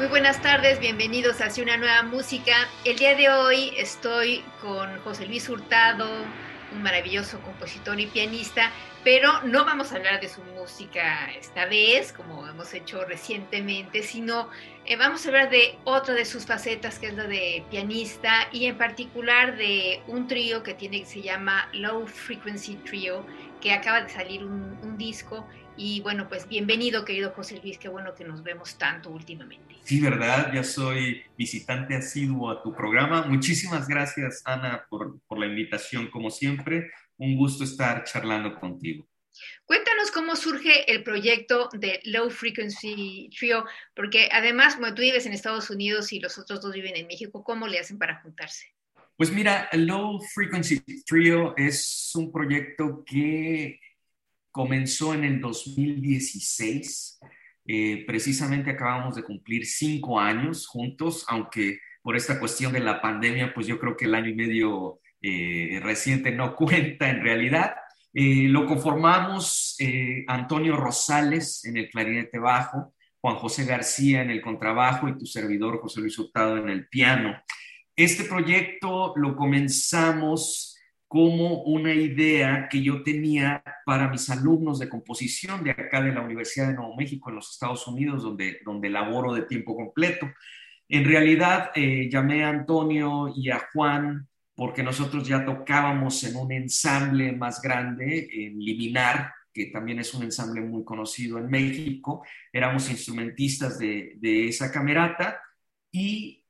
Muy buenas tardes, bienvenidos hacia una nueva música. El día de hoy estoy con José Luis Hurtado, un maravilloso compositor y pianista, pero no vamos a hablar de su música esta vez, como hemos hecho recientemente, sino eh, vamos a hablar de otra de sus facetas, que es la de pianista, y en particular de un trío que tiene que se llama Low Frequency Trio, que acaba de salir un, un disco y bueno, pues bienvenido, querido José Luis, qué bueno que nos vemos tanto últimamente. Sí, verdad, ya soy visitante asiduo a tu programa. Muchísimas gracias, Ana, por, por la invitación, como siempre. Un gusto estar charlando contigo. Cuéntanos cómo surge el proyecto de Low Frequency Trio, porque además, como tú vives en Estados Unidos y los otros dos viven en México, ¿cómo le hacen para juntarse? Pues mira, Low Frequency Trio es un proyecto que comenzó en el 2016. Eh, precisamente acabamos de cumplir cinco años juntos, aunque por esta cuestión de la pandemia, pues yo creo que el año y medio eh, reciente no cuenta en realidad. Eh, lo conformamos Antonio Rosales en el clarinete bajo, Juan José García en el contrabajo y tu servidor José Luis Hurtado en el piano. Este proyecto lo comenzamos como una idea que yo tenía para mis alumnos de composición de acá de la Universidad de Nuevo México en los Estados Unidos, donde, donde laboro de tiempo completo. En realidad, eh, llamé a Antonio y a Juan porque nosotros ya tocábamos en un ensamble más grande, en Liminar, que también es un ensamble muy conocido en México. Éramos instrumentistas de, de esa camerata y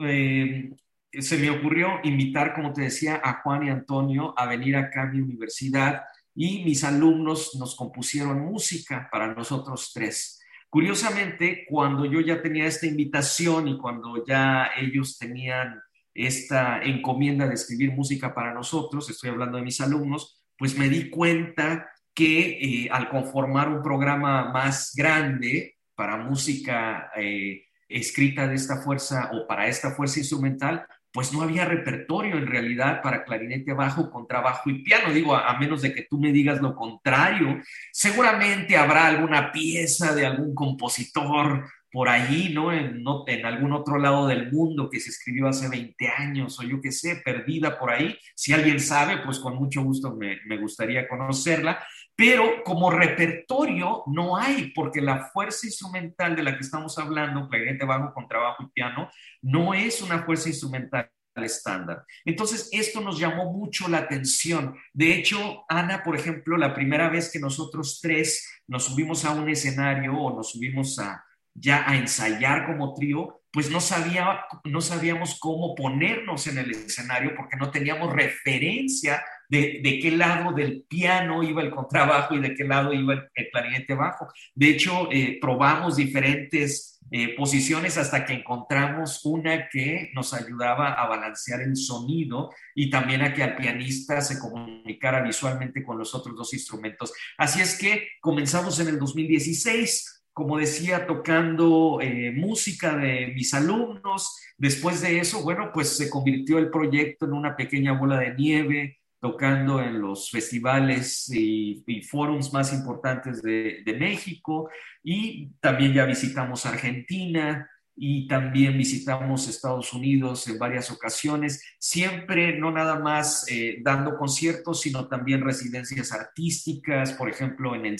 eh, se me ocurrió invitar, como te decía, a Juan y Antonio a venir acá a mi universidad y mis alumnos nos compusieron música para nosotros tres. Curiosamente, cuando yo ya tenía esta invitación y cuando ya ellos tenían esta encomienda de escribir música para nosotros, estoy hablando de mis alumnos, pues me di cuenta que eh, al conformar un programa más grande para música eh, escrita de esta fuerza o para esta fuerza instrumental, pues no había repertorio en realidad para clarinete bajo, contrabajo y piano. Digo, a, menos de que tú me digas lo contrario, seguramente habrá alguna pieza de algún compositor por ahí, ¿no? En, en algún otro lado del mundo que se escribió hace 20 años o yo qué sé, perdida por ahí. Si alguien sabe, pues con mucho gusto me, me gustaría conocerla. Pero como repertorio no hay, porque la fuerza instrumental de la que estamos hablando, clarinete bajo, contrabajo y piano, no es una fuerza instrumental estándar. Entonces, esto nos llamó mucho la atención. De hecho, Ana, por ejemplo, la primera vez que nosotros tres nos subimos a un escenario o nos subimos a ya a ensayar como trío, pues no, sabía, no sabíamos cómo ponernos en el escenario porque no teníamos referencia de, de, qué lado del piano iba el contrabajo y de qué lado iba el, clarinete bajo. De hecho, eh, probamos diferentes eh, posiciones hasta que encontramos una que nos ayudaba a balancear el sonido y también a que al pianista se comunicara visualmente con los otros dos instrumentos. Así es que comenzamos en el 2016 como decía, tocando eh, música de mis alumnos. Después de eso, bueno, pues se convirtió el proyecto en una pequeña bola de nieve, tocando en los festivales y, y forums más importantes de, México. Y también ya visitamos Argentina y también visitamos Estados Unidos en varias ocasiones, siempre no nada más eh, dando conciertos, sino también residencias artísticas, por ejemplo, en el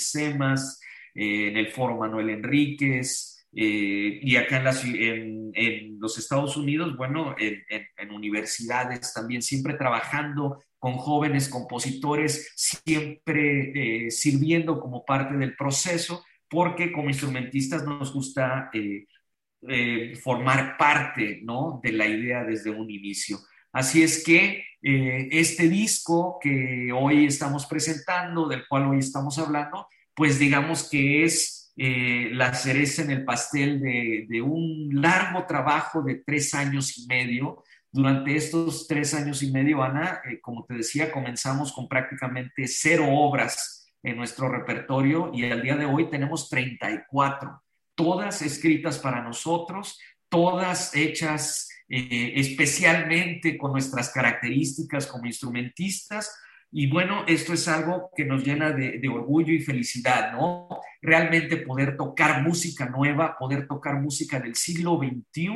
en el Foro Manuel Enríquez, eh, y acá en, en, los Estados Unidos, bueno, en, en, universidades también, siempre trabajando con jóvenes compositores, siempre eh, sirviendo como parte del proceso, porque como instrumentistas nos gusta eh, formar parte ¿no? de la idea desde un inicio. Así es que este disco que hoy estamos presentando, del cual hoy estamos hablando, pues digamos que es eh, la cereza en el pastel de, un largo trabajo de tres años y medio. Durante estos tres años y medio, Ana, eh, como te decía, comenzamos con prácticamente cero obras en nuestro repertorio y al día de hoy tenemos 34, todas escritas para nosotros, todas hechas eh, especialmente con nuestras características como instrumentistas y bueno, esto es algo que nos llena de, orgullo y felicidad, ¿no? Realmente poder tocar música nueva, poder tocar música del siglo XXI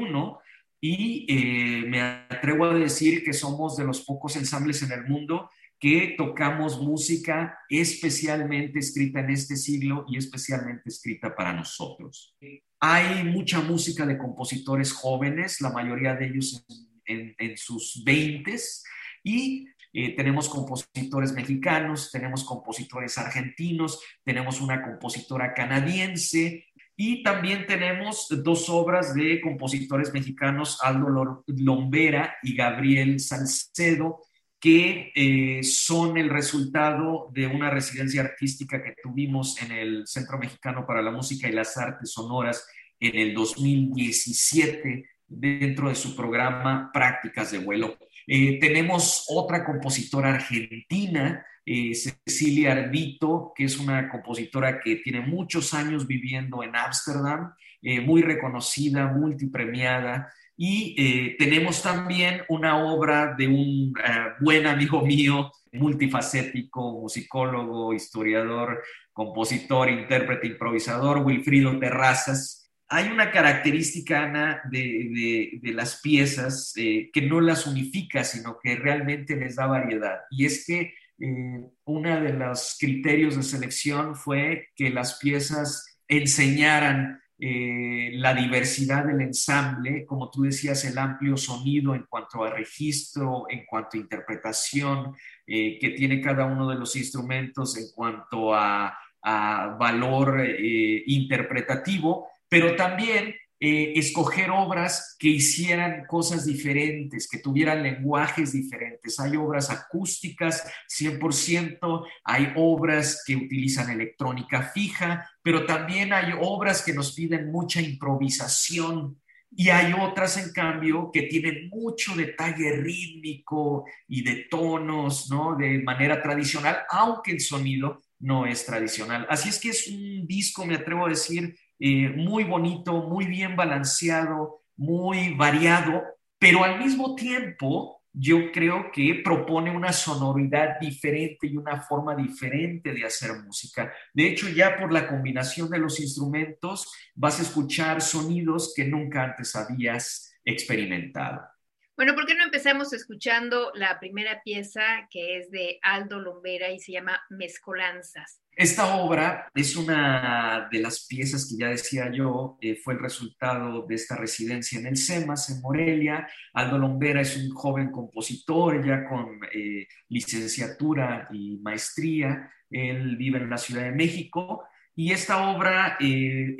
y eh, me atrevo a decir que somos de los pocos ensambles en el mundo que tocamos música especialmente escrita en este siglo y especialmente escrita para nosotros. Hay mucha música de compositores jóvenes, la mayoría de ellos en, en sus veintes, y eh, tenemos compositores mexicanos, tenemos compositores argentinos, tenemos una compositora canadiense y también tenemos dos obras de compositores mexicanos, Aldo Lombera y Gabriel Salcedo, que eh, son el resultado de una residencia artística que tuvimos en el Centro Mexicano para la Música y las Artes Sonoras en el 2017 dentro de su programa Prácticas de Vuelo. Eh, tenemos otra compositora argentina, eh, Cecilia Ardito, que es una compositora que tiene muchos años viviendo en Ámsterdam, eh, muy reconocida, multipremiada. Y tenemos también una obra de un buen amigo mío, multifacético, musicólogo, historiador, compositor, intérprete, improvisador, Wilfrido Terrazas, hay una característica, Ana, de, las piezas eh, que no las unifica, sino que realmente les da variedad. Y es que eh, uno de los criterios de selección fue que las piezas enseñaran eh, la diversidad del ensamble, como tú decías, el amplio sonido en cuanto a registro, en cuanto a interpretación que tiene cada uno de los instrumentos, en cuanto a valor interpretativo pero también eh, escoger obras que hicieran cosas diferentes, que tuvieran lenguajes diferentes. Hay obras acústicas 100%, hay obras que utilizan electrónica fija, pero también hay obras que nos piden mucha improvisación. Y hay otras, en cambio, que tienen mucho detalle rítmico y de tonos, ¿no? De manera tradicional, aunque el sonido no es tradicional. Así es que es un disco, me atrevo a decir, eh, muy bonito, muy bien balanceado, muy variado, pero al mismo tiempo yo creo que propone una sonoridad diferente y una forma diferente de hacer música. De hecho, ya por la combinación de los instrumentos vas a escuchar sonidos que nunca antes habías experimentado. Bueno, ¿por qué no empezamos escuchando la primera pieza que es de Aldo Lombera y se llama Mezcolanzas? Esta obra es una de las piezas que ya decía yo, eh, fue el resultado de esta residencia en el SEMAS, en Morelia. Aldo Lombera es un joven compositor ya con eh, licenciatura y maestría. Él vive en la Ciudad de México y esta obra eh,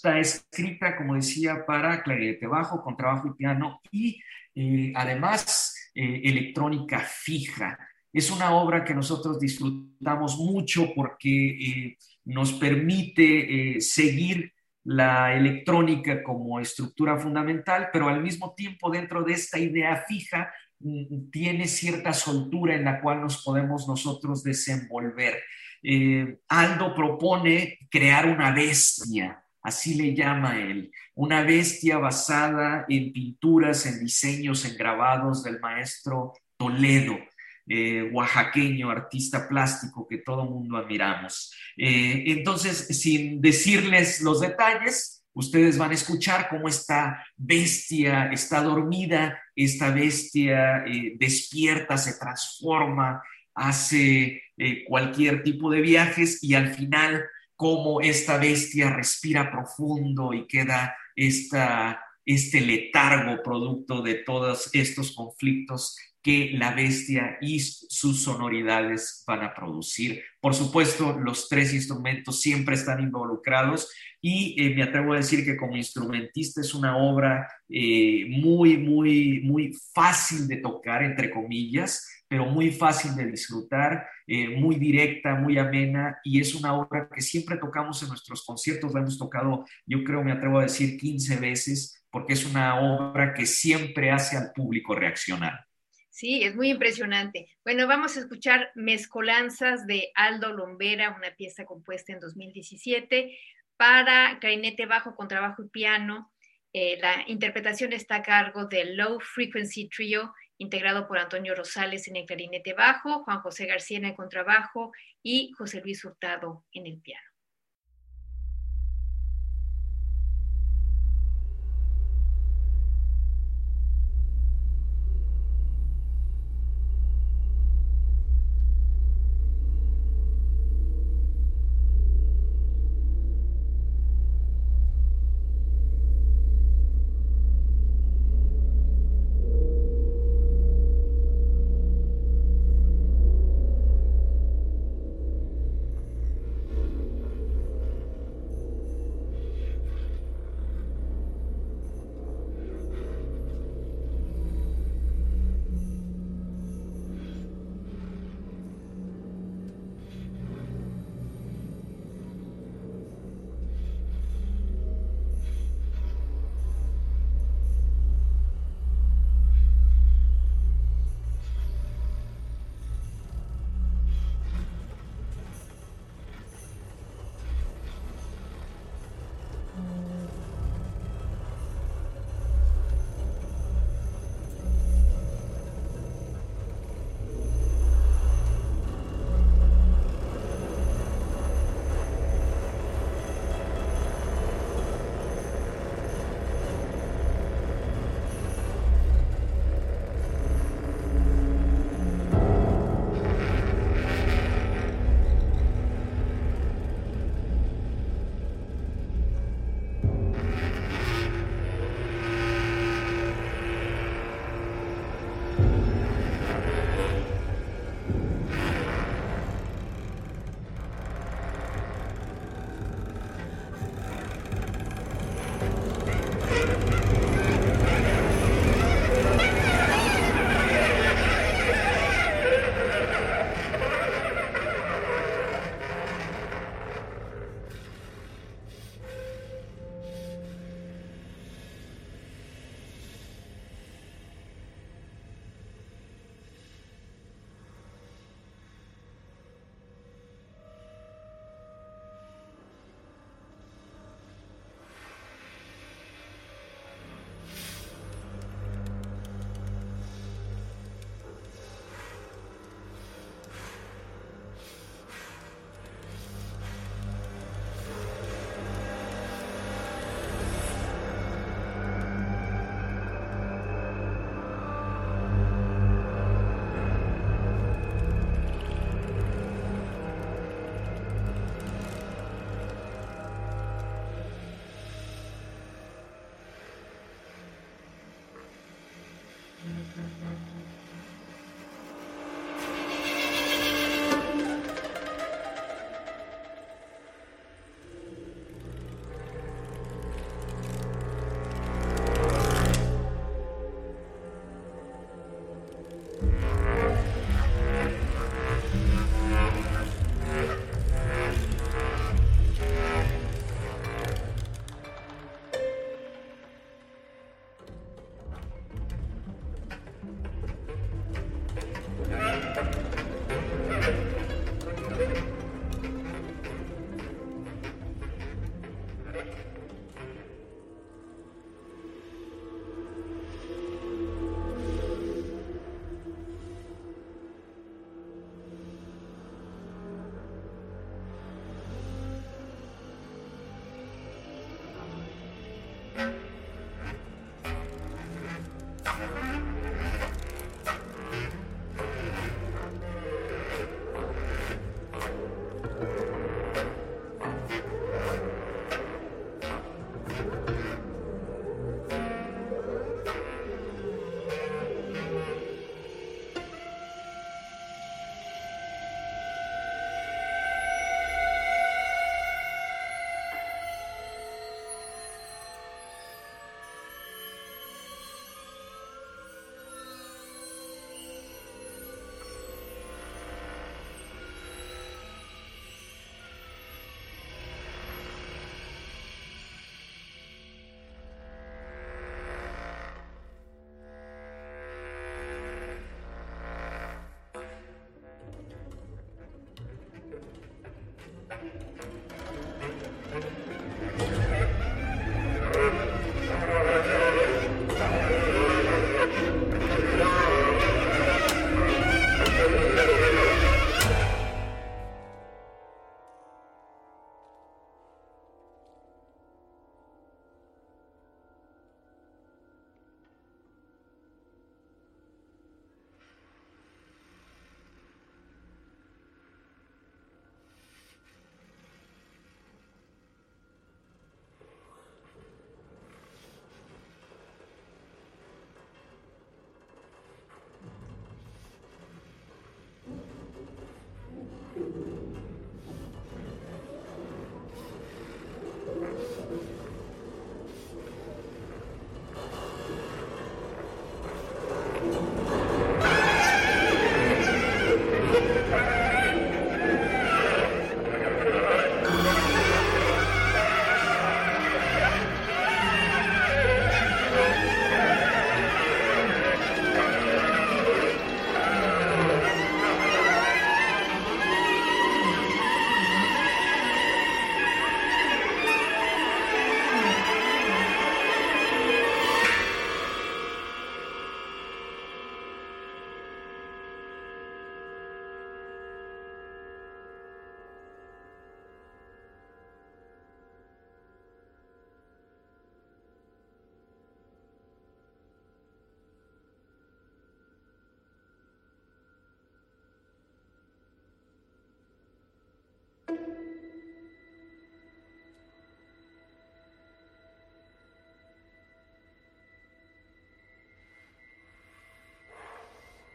está escrita, como decía, para clarinete bajo, contrabajo y piano y eh, además eh, electrónica fija. Es una obra que nosotros disfrutamos mucho porque eh, nos permite seguir la electrónica como estructura fundamental, pero al mismo tiempo dentro de esta idea fija mm, tiene cierta soltura en la cual nos podemos nosotros desenvolver. Aldo propone crear una bestia, así le llama él, una bestia basada en pinturas, en diseños, en grabados del maestro Toledo, eh, oaxaqueño, artista plástico que todo mundo admiramos. Eh, entonces, sin decirles los detalles, ustedes van a escuchar cómo esta bestia está dormida, esta bestia eh, despierta, se transforma, hace cualquier tipo de viajes y al final cómo esta bestia respira profundo y queda esta, este letargo producto de todos estos conflictos que la bestia y sus sonoridades van a producir. Por supuesto, los tres instrumentos siempre están involucrados y eh, me atrevo a decir que como instrumentista es una obra eh, muy, muy, muy fácil de tocar, entre comillas, pero muy fácil de disfrutar, eh, muy directa, muy amena, y es una obra que siempre tocamos en nuestros conciertos, la hemos tocado, yo creo, me atrevo a decir, 15 veces, porque es una obra que siempre hace al público reaccionar. Sí, es muy impresionante. Bueno, vamos a escuchar Mezcolanzas de Aldo Lombera, una pieza compuesta en 2017 para clarinete bajo, contrabajo y piano. Eh, la interpretación está a cargo del Low Frequency Trio, integrado por Antonio Rosales en el clarinete bajo, Juan José García en el contrabajo y José Luis Hurtado en el piano.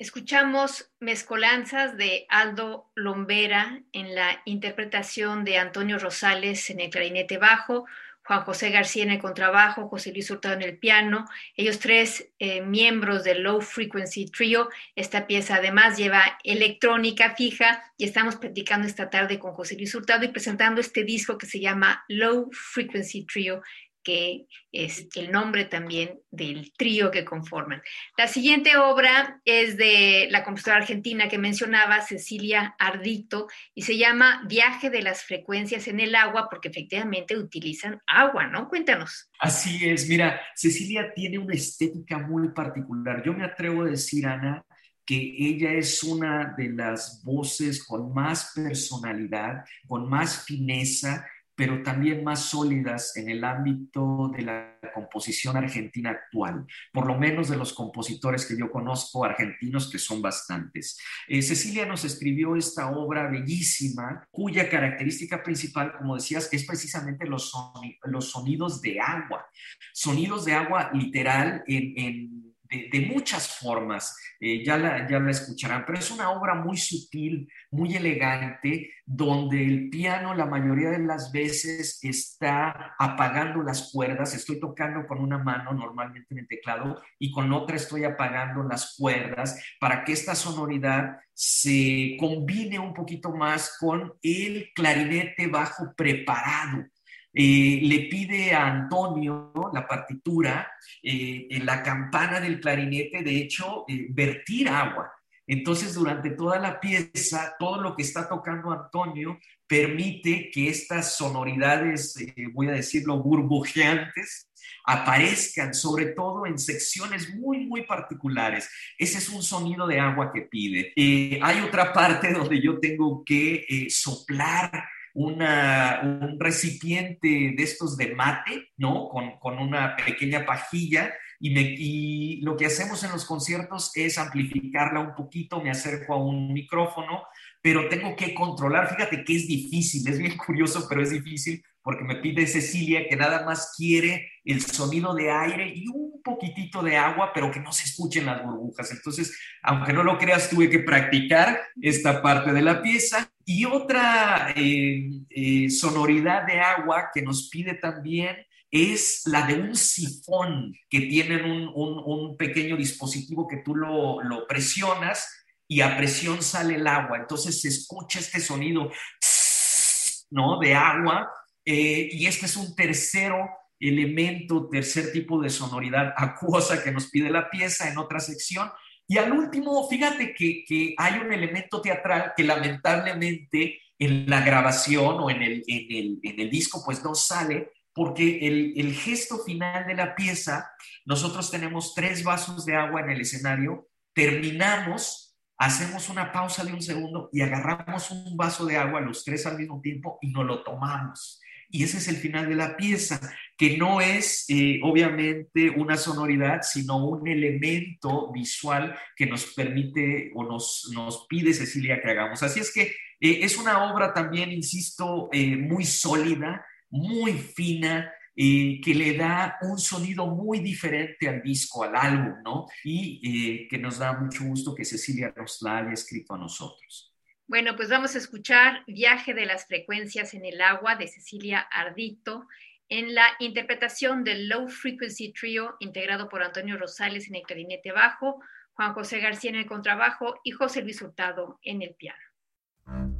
Escuchamos Mezcolanzas de Aldo Lombera en la interpretación de Antonio Rosales en el clarinete bajo, Juan José García en el contrabajo, José Luis Hurtado en el piano, ellos tres eh, miembros del Low Frequency Trio. Esta pieza además lleva electrónica fija y estamos platicando esta tarde con José Luis Hurtado y presentando este disco que se llama Low Frequency Trio que es el nombre también del trío que conforman. La siguiente obra es de la compositora argentina que mencionaba, Cecilia Ardito, y se llama Viaje de las frecuencias en el agua, porque efectivamente utilizan agua, ¿no? Cuéntanos. Así es, mira, Cecilia tiene una estética muy particular. Yo me atrevo a decir, Ana, que ella es una de las voces con más personalidad, con más fineza pero también más sólidas en el ámbito de la composición argentina actual, por lo menos de los compositores que yo conozco argentinos, que son bastantes. Eh, Cecilia nos escribió esta obra bellísima, cuya característica principal, como decías, es precisamente los, los sonidos de agua, sonidos de agua literal en de, muchas formas, eh, ya, la, ya la escucharán, pero es una obra muy sutil, muy elegante, donde el piano la mayoría de las veces está apagando las cuerdas, estoy tocando con una mano normalmente en el teclado y con otra estoy apagando las cuerdas para que esta sonoridad se combine un poquito más con el clarinete bajo preparado eh, le pide a Antonio la partitura, eh, en la campana del clarinete, de hecho, eh, vertir agua. Entonces, durante toda la pieza, todo lo que está tocando Antonio permite que estas sonoridades, voy a decirlo, burbujeantes, aparezcan, sobre todo en secciones muy, muy particulares. Ese es un sonido de agua que pide. hay otra parte donde yo tengo que soplar un recipiente de estos de mate, ¿no? Con, una pequeña pajilla y, me, y lo que hacemos en los conciertos es amplificarla un poquito, me acerco a un micrófono, pero tengo que controlar, fíjate que es difícil, es bien curioso, pero es difícil porque me pide Cecilia que nada más quiere el sonido de aire y un poquitito de agua, pero que no se escuchen las burbujas. Entonces, aunque no lo creas, tuve que practicar esta parte de la pieza. Y otra eh, eh, sonoridad de agua que nos pide también es la de un sifón, que tienen un, pequeño dispositivo que tú lo, lo presionas y a presión sale el agua. Entonces se escucha este sonido, ¿no? De agua eh, y este es un tercero elemento, tercer tipo de sonoridad acuosa que nos pide la pieza en otra sección. Y al último, fíjate que, que hay un elemento teatral que lamentablemente en la grabación o en el, en el, en el disco pues no sale porque el, el, gesto final de la pieza, nosotros tenemos tres vasos de agua en el escenario, terminamos, hacemos una pausa de un segundo y agarramos un vaso de agua los tres al mismo tiempo y nos lo tomamos y ese es el final de la pieza, que no es eh, obviamente una sonoridad, sino un elemento visual que nos permite o nos, pide Cecilia que hagamos. Así es que eh, es una obra también, insisto, eh, muy sólida, muy fina, que le da un sonido muy diferente al disco, al álbum, ¿no? Y que nos da mucho gusto que Cecilia nos la haya escrito a nosotros. Bueno, pues vamos a escuchar Viaje de las frecuencias en el agua de Cecilia Ardito en la interpretación del Low Frequency Trio integrado por Antonio Rosales en el clarinete bajo, Juan José García en el contrabajo y José Luis Hurtado en el piano.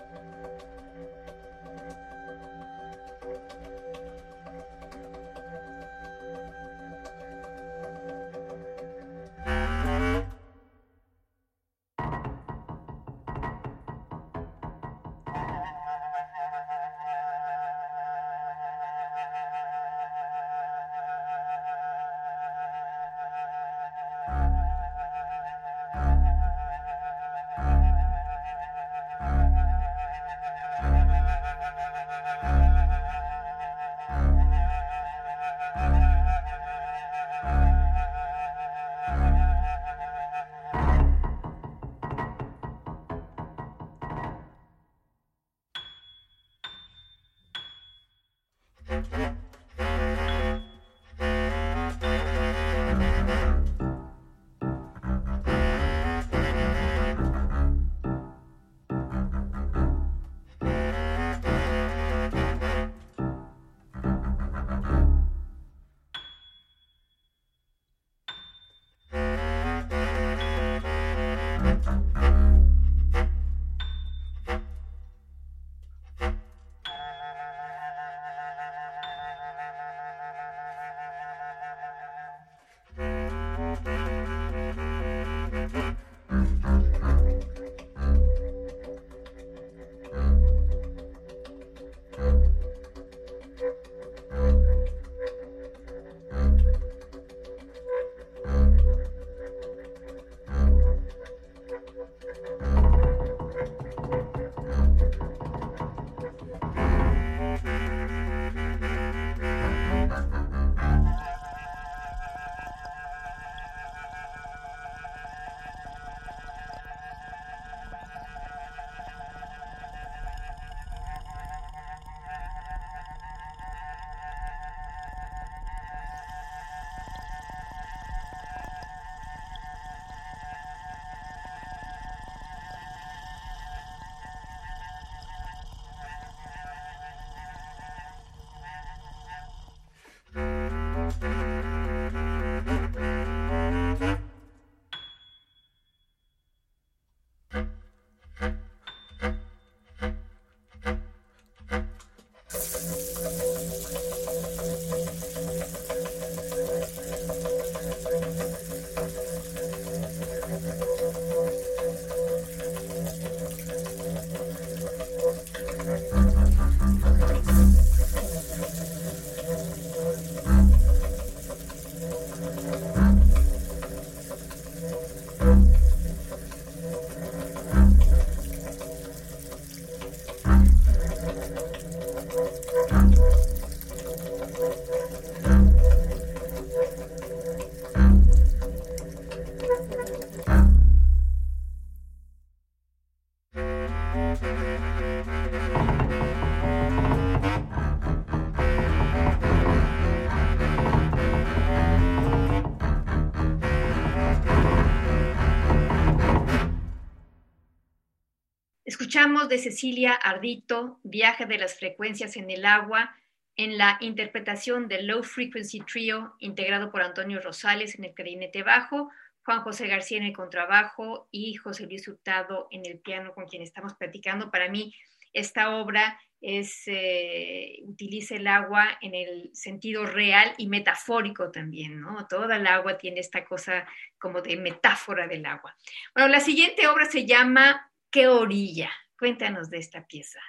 Escuchamos de Cecilia Ardito, Viaje de las frecuencias en el agua, en la interpretación del Low Frequency Trio, integrado por Antonio Rosales en el clarinete bajo, Juan José García en el contrabajo y José Luis Hurtado en el piano, con quien estamos platicando. Para mí, esta obra es, eh, utiliza el agua en el sentido real y metafórico también, ¿no? Toda el agua tiene esta cosa como de metáfora del agua. Bueno, la siguiente obra se llama ¿Qué orilla? Cuéntanos de esta pieza.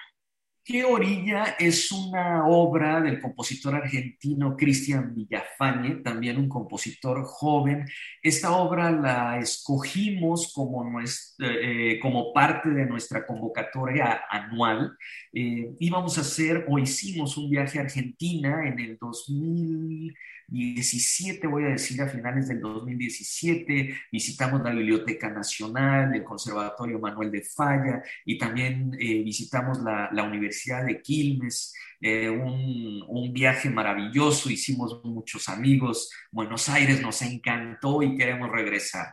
¿Qué orilla es una obra del compositor argentino Cristian Villafañe, también un compositor joven? Esta obra la escogimos como, eh, como parte de nuestra convocatoria anual. Eh, íbamos a hacer o hicimos un viaje a Argentina en el 2000. 17, voy a decir, a finales del 2017, visitamos la Biblioteca Nacional, el Conservatorio Manuel de Falla y también eh, visitamos la, la, Universidad de Quilmes, eh, un, un, viaje maravilloso, hicimos muchos amigos, Buenos Aires nos encantó y queremos regresar.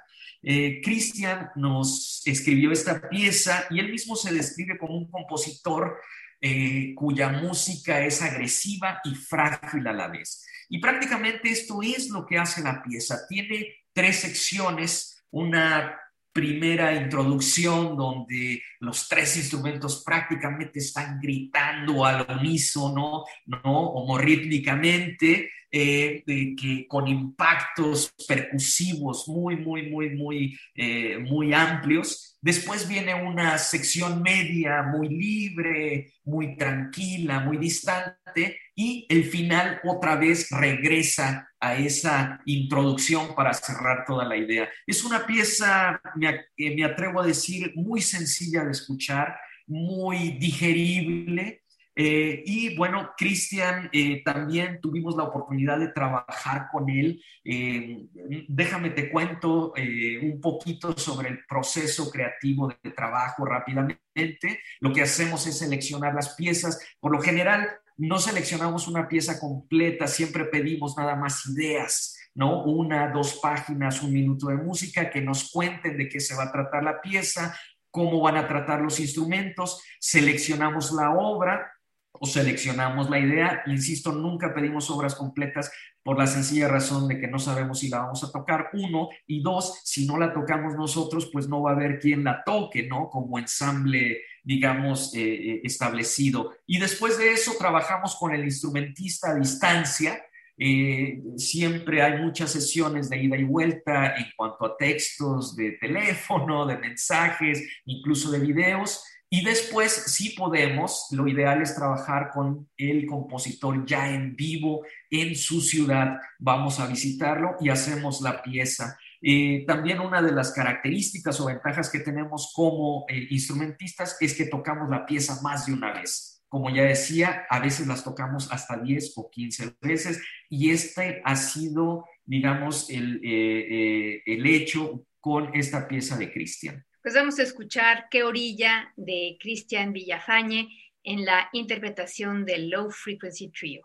Eh, Cristian nos escribió esta pieza y él mismo se describe como un compositor cuya música es agresiva y frágil a la vez. Y prácticamente esto es lo que hace la pieza. Tiene tres secciones, una primera introducción donde los tres instrumentos prácticamente están gritando al unísono, ¿no? Homorítmicamente, eh, que con impactos percusivos muy, muy, muy, muy, eh, muy amplios. Después viene una sección media muy libre, muy tranquila, muy distante, y el final otra vez regresa a esa introducción para cerrar toda la idea. Es una pieza, me, me atrevo a decir, muy sencilla de escuchar, muy digerible, eh, y bueno, Cristian, eh, también tuvimos la oportunidad de trabajar con él. Eh, déjame te cuento un poquito sobre el proceso creativo de trabajo rápidamente. Lo que hacemos es seleccionar las piezas. Por lo general, no seleccionamos una pieza completa, siempre pedimos nada más ideas. ¿no? Una, dos páginas, un minuto de música, que nos cuenten de qué se va a tratar la pieza, cómo van a tratar los instrumentos, seleccionamos la obra, o seleccionamos la idea. Insisto, nunca pedimos obras completas por la sencilla razón de que no sabemos si la vamos a tocar, uno, y dos, si no la tocamos nosotros, pues no va a haber quien la toque, ¿no? Como ensamble, digamos, eh, eh, establecido. Y después de eso trabajamos con el instrumentista a distancia. Eh, siempre hay muchas sesiones de ida y vuelta en cuanto a textos de teléfono, de mensajes, incluso de videos. Y después, si podemos, lo ideal es trabajar con el compositor ya en vivo en su ciudad. Vamos a visitarlo y hacemos la pieza. Eh, también una de las características o ventajas que tenemos como eh, instrumentistas es que tocamos la pieza más de una vez. Como ya decía, a veces las tocamos hasta 10 o 15 veces y este ha sido, digamos, el, eh, el hecho con esta pieza de Cristian. Pues vamos a escuchar Qué orilla de Cristian Villafañe en la interpretación del Low Frequency Trio.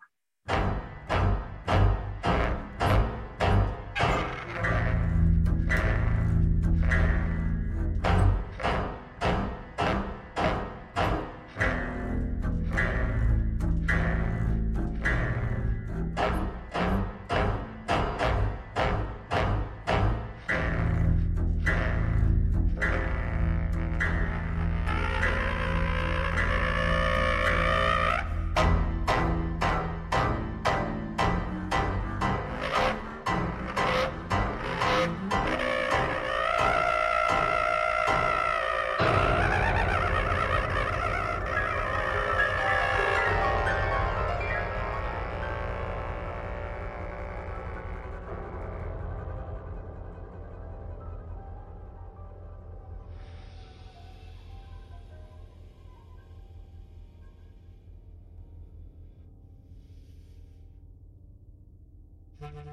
Thank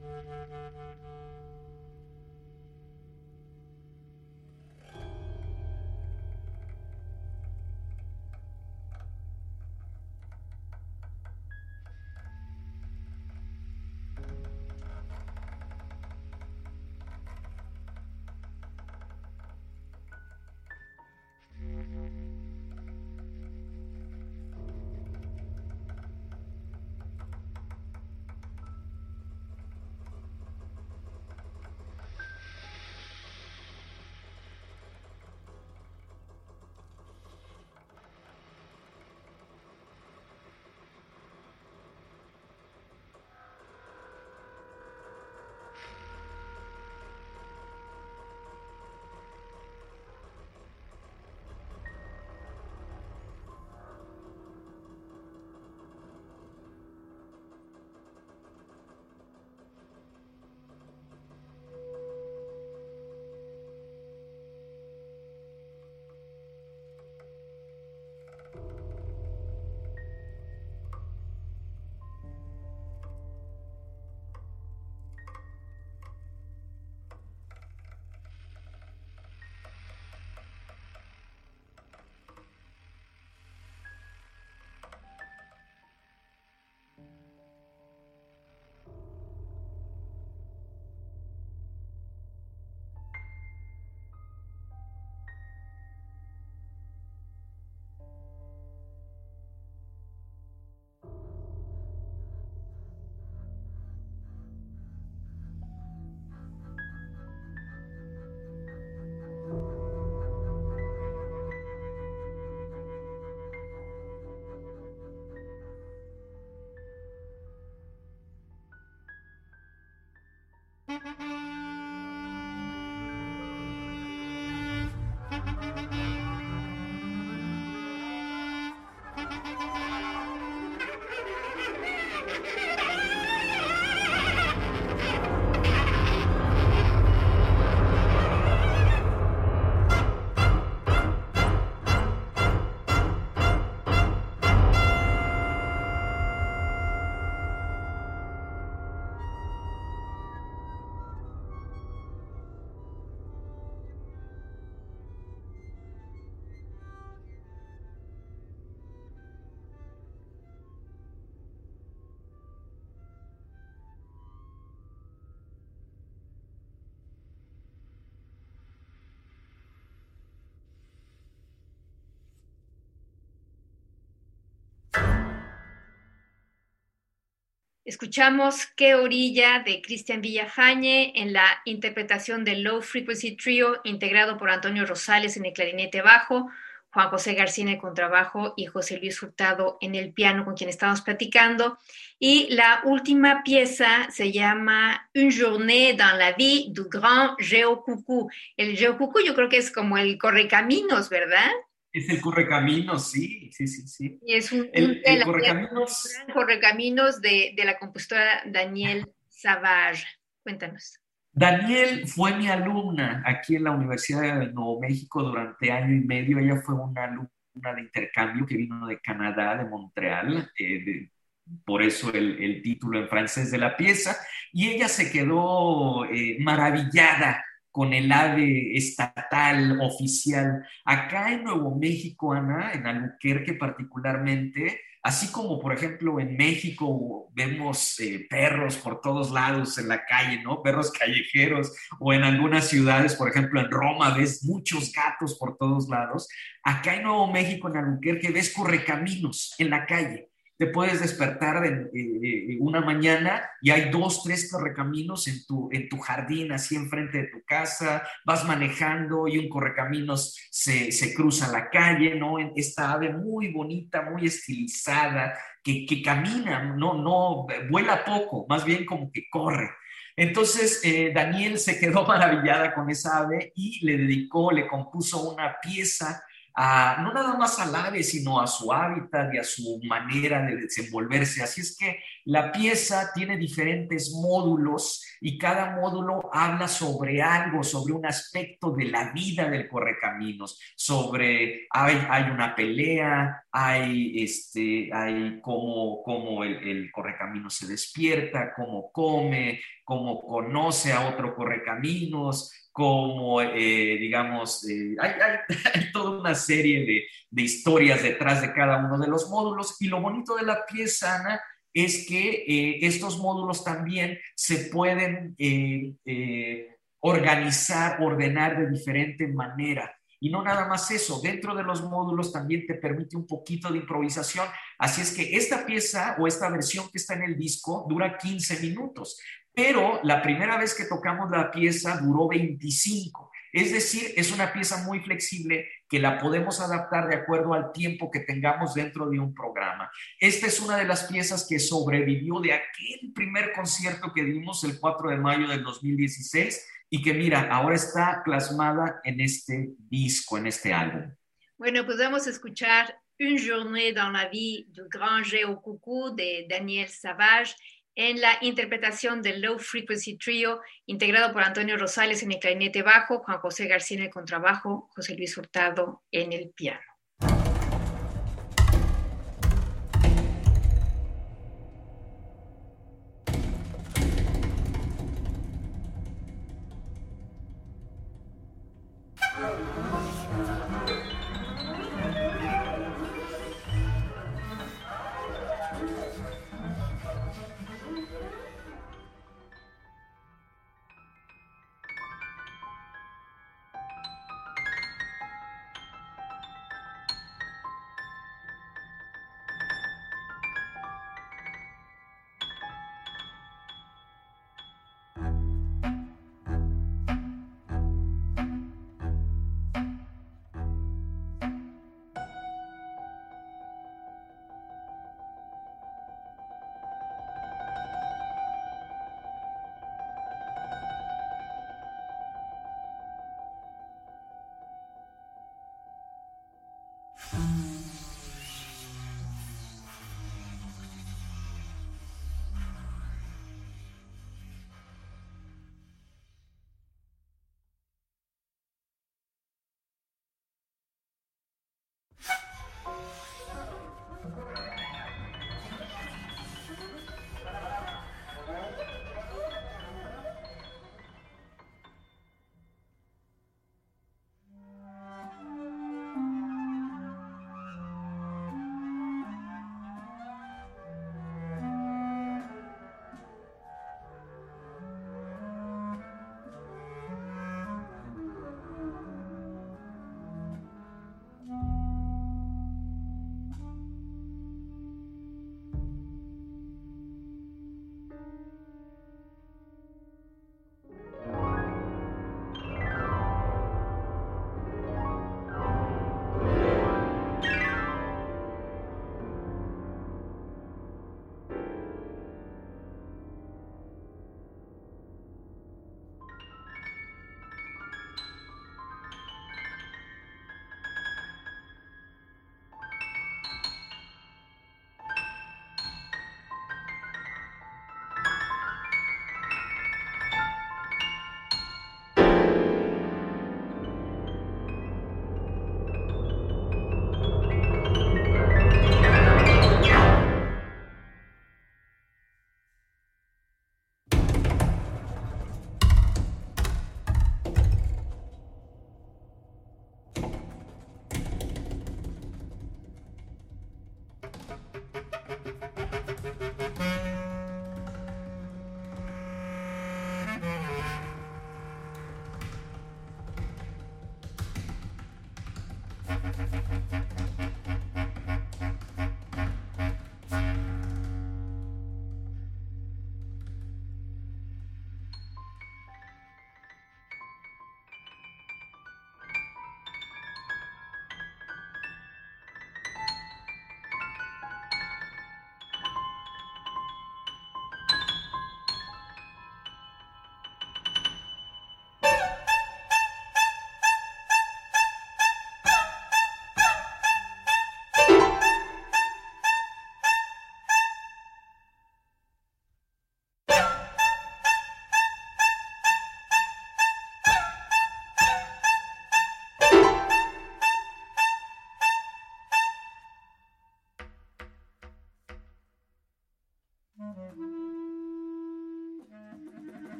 you. Ha ha ha! Escuchamos Qué orilla de Cristian Villafañe en la interpretación del Low Frequency Trio integrado por Antonio Rosales en el clarinete bajo, Juan José García en el contrabajo y José Luis Hurtado en el piano con quien estamos platicando. Y la última pieza se llama Une journée dans la vie du grand Géocoucou. El Géocoucou yo creo que es como el correcaminos, ¿verdad? Es el Correcaminos, sí, sí, sí, sí. Y es un, El- el la- Correcaminos- Correcaminos de, de la compositora Daniel Savage. Cuéntanos. Daniel fue mi alumna aquí en la Universidad de Nuevo México durante año y medio. Ella fue una alumna de intercambio que vino de Canadá, de Montreal, eh, de- por eso el, el título en francés de la pieza. Y ella se quedó eh, maravillada con el ave estatal oficial. Acá en Nuevo México, Ana, en Albuquerque particularmente, así como por ejemplo en México vemos eh, perros por todos lados en la calle, ¿no? Perros callejeros, o en algunas ciudades, por ejemplo en Roma, ves muchos gatos por todos lados. Acá en Nuevo México, en Albuquerque, ves correcaminos en la calle te puedes despertar en, una mañana y hay dos, tres correcaminos en tu, en tu jardín, así enfrente de tu casa, vas manejando y un correcaminos se, se cruza la calle, ¿no? Esta ave muy bonita, muy estilizada, que, que camina, no, no, vuela poco, más bien como que corre. Entonces, eh, Daniel se quedó maravillada con esa ave y le dedicó, le compuso una pieza no nada más al ave, sino a su hábitat y a su manera de desenvolverse. Así es que la pieza tiene diferentes módulos y cada módulo habla sobre algo, sobre un aspecto de la vida del correcaminos, sobre, hay, una pelea, hay, este, hay cómo, cómo el, el correcamino se despierta, cómo come, cómo conoce a otro correcaminos, como, eh, digamos, eh, hay, toda una serie de, historias detrás de cada uno de los módulos. Y lo bonito de la pieza, Ana, es que eh, estos módulos también se pueden organizar, ordenar de diferente manera. Y no nada más eso, dentro de los módulos también te permite un poquito de improvisación. Así es que esta pieza o esta versión que está en el disco dura 15 minutos, pero la primera vez que tocamos la pieza duró 25. Es decir, es una pieza muy flexible que la podemos adaptar de acuerdo al tiempo que tengamos dentro de un programa. Esta es una de las piezas que sobrevivió de aquel primer concierto que dimos el 4 de mayo del 2016 y que mira, ahora está plasmada en este disco, en este álbum. Bueno, pues vamos a escuchar Une journée dans la vie du grand Géo Coucou de Daniel Savage en la interpretación del Low Frequency Trio, integrado por Antonio Rosales en el clarinete bajo, Juan José García en el contrabajo, José Luis Hurtado en el piano.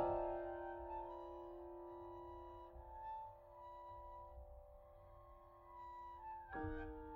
Thank you.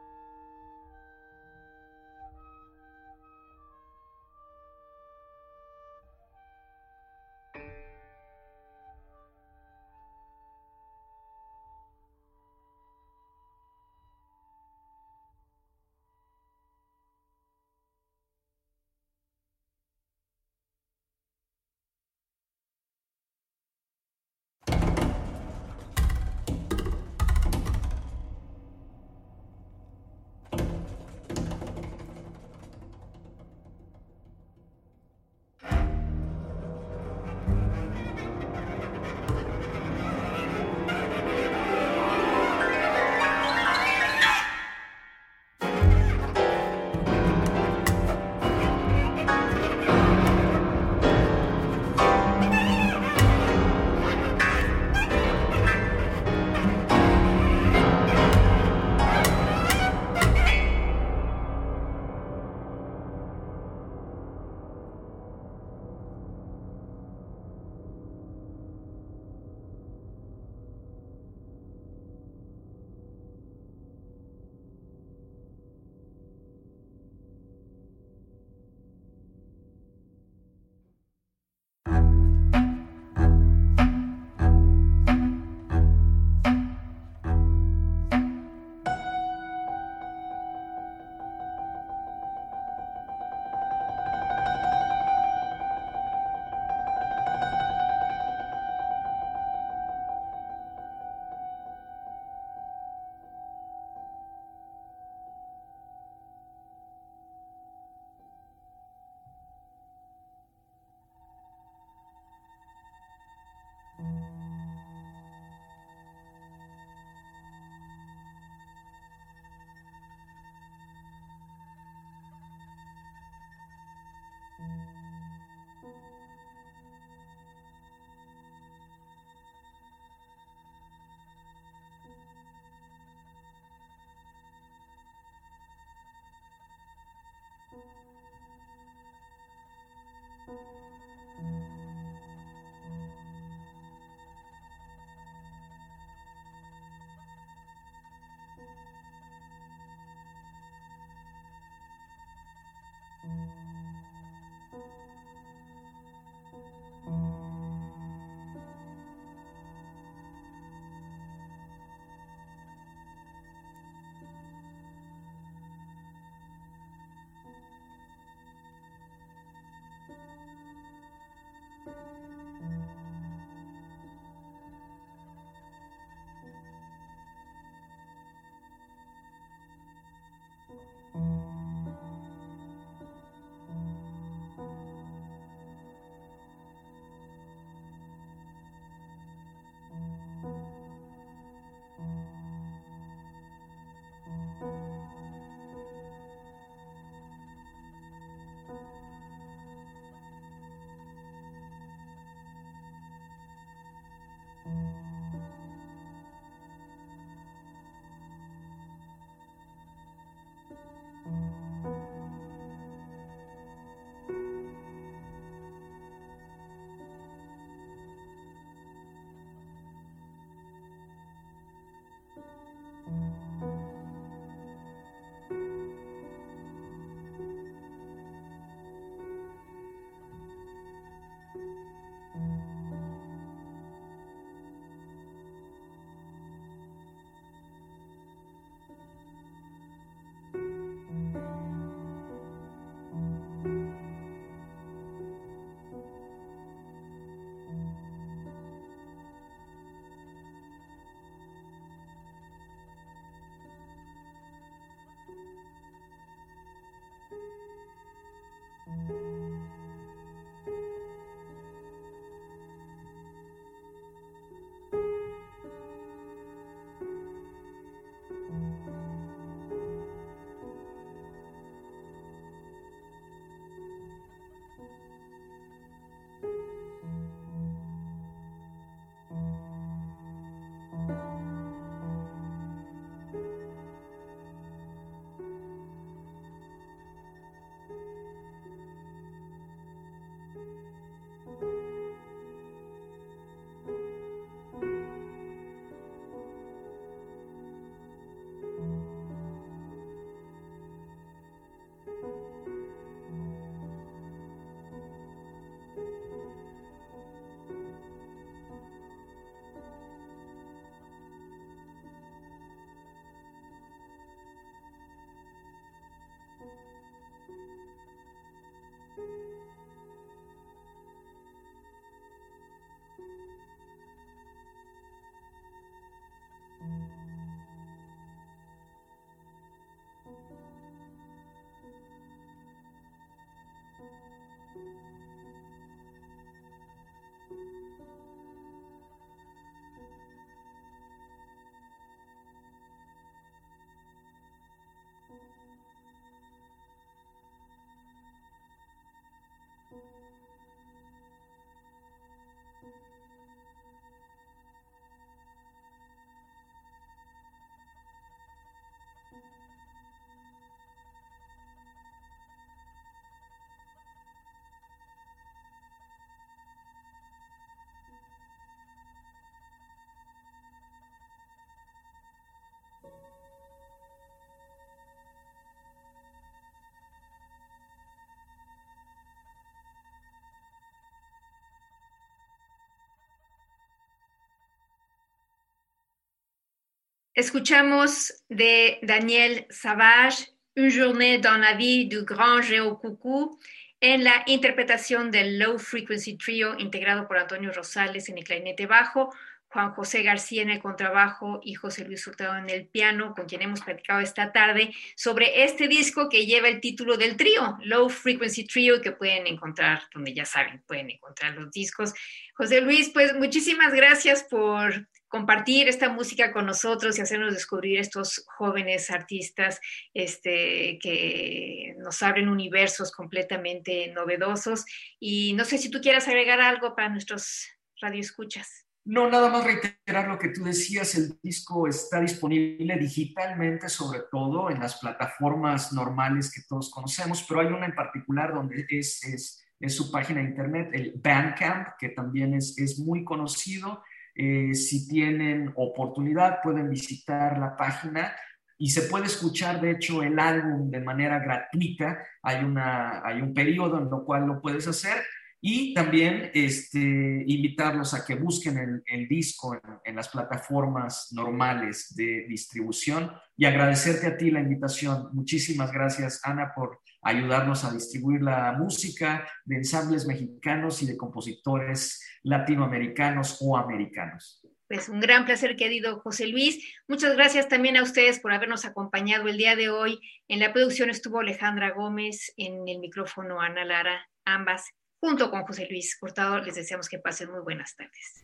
Escuchamos de Daniel Savage, Une journée dans la vie du grand Coucou, en la interpretación del Low Frequency Trio integrado por Antonio Rosales en el clarinete bajo, Juan José García en el contrabajo y José Luis Hurtado en el piano, con quien hemos platicado esta tarde sobre este disco que lleva el título del trío, Low Frequency Trio, que pueden encontrar, donde ya saben, pueden encontrar los discos. José Luis, pues muchísimas gracias por compartir esta música con nosotros y hacernos descubrir estos jóvenes artistas este, que nos abren universos completamente novedosos. Y no sé si tú quieras agregar algo para nuestros radioescuchas. No, nada más reiterar lo que tú decías, el disco está disponible digitalmente, sobre todo en las plataformas normales que todos conocemos, pero hay una en particular donde es, es, es su página de internet, el Bandcamp, que también es, es muy conocido. Eh, si tienen oportunidad, pueden visitar la página y se puede escuchar, de hecho, el álbum de manera gratuita. Hay, una, hay un periodo en lo cual lo puedes hacer y también este, invitarlos a que busquen el, disco en, las plataformas normales de distribución y agradecerte a ti la invitación. Muchísimas gracias, Ana, por ayudarnos a distribuir la música de ensambles mexicanos y de compositores latinoamericanos o americanos. Pues un gran placer, querido José Luis. Muchas gracias también a ustedes por habernos acompañado el día de hoy. En la producción estuvo Alejandra Gómez, en el micrófono Ana Lara, ambas junto con José Luis Hurtado. Les deseamos que pasen muy buenas tardes.